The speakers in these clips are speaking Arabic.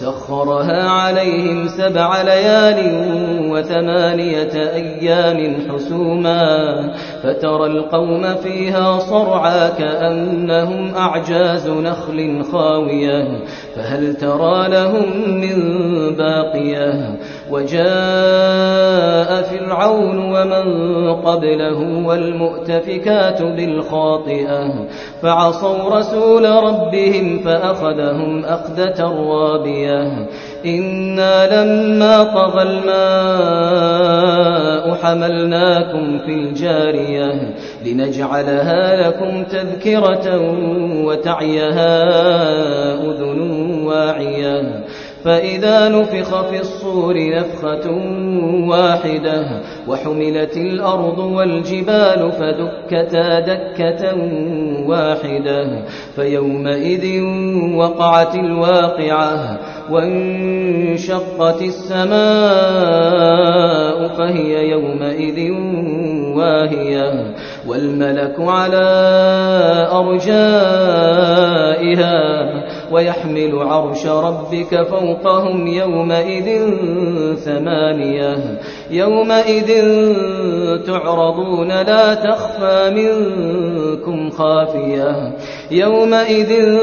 سخرها عليهم سبع ليال وثمانية أيام حسوما فترى القوم فيها صرعا كأنهم أعجاز نخل خاوية فهل ترى لهم من باقية وجاء فرعون ومن قبله والمؤتفكات بالخاطئة فعصوا رسول ربهم فأخذهم أخذة رابية إنا لما طغى الماء حملناكم في الجارية لنجعلها لكم تذكرة وتعيها أذن واعية. فإذا نفخ في الصور نفخة واحدة وحملت الأرض والجبال فدكتا دكة واحدة. فيومئذ وقعت الواقعة وانشقت السماء فهي يومئذ واهية والملك على أرجائها ويحمل عرش ربك فوقهم يومئذ ثمانية يومئذ تعرضون لا تخفى منكم خافية يومئذ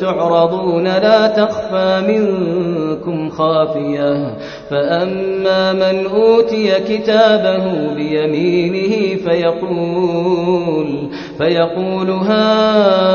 تعرضون لا تخفى منكم خافية فأما من أوتي كتابه بيمينه فيقول فيقول هاؤم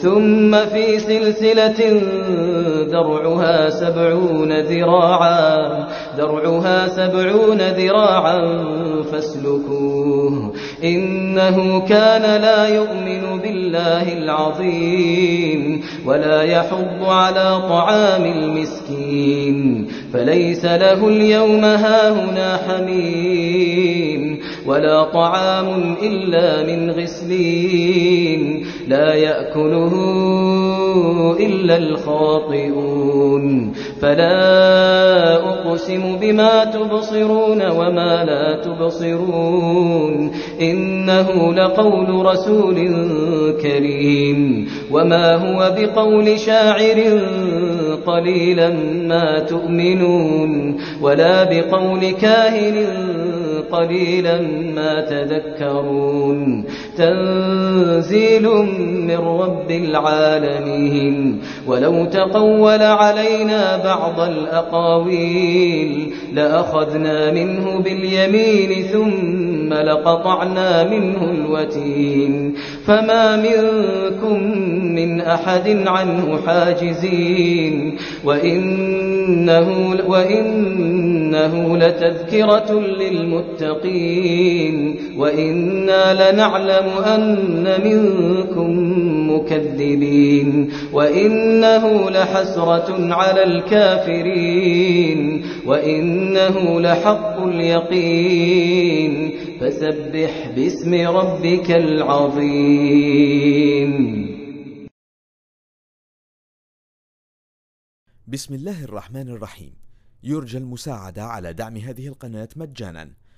ثم في سلسلة ذرعها سبعون ذراعا ذرعها سبعون ذراعا فاسلكوه. إنه كان لا يؤمن بالله العظيم ولا يحض على طعام المسكين فليس له اليوم هاهنا حميم ولا طعام إلا من غسلين لا يأكله إلا الخاطئون فلا أقسم بما تبصرون وما لا تبصرون إنه لقول رسول كريم وما هو بقول شاعر قليلا ما تؤمنون ولا بقول كاهن قليلا ما تذكرون. تنزيل من رب العالمين. ولو تقول علينا بعض الأقاويل لأخذنا منه باليمين ثم لقطعنا منه الوتين. فما منكم من أحد عنه حاجزين. وإنه, وإنه لتذكرة للمتقين وإنا لنعلم أن منكم مكذبين وإنه لحسرة على الكافرين وإنه لحق اليقين فسبح باسم ربك العظيم. بسم الله الرحمن الرحيم. يرجى المساعدة على دعم هذه القناة مجانا.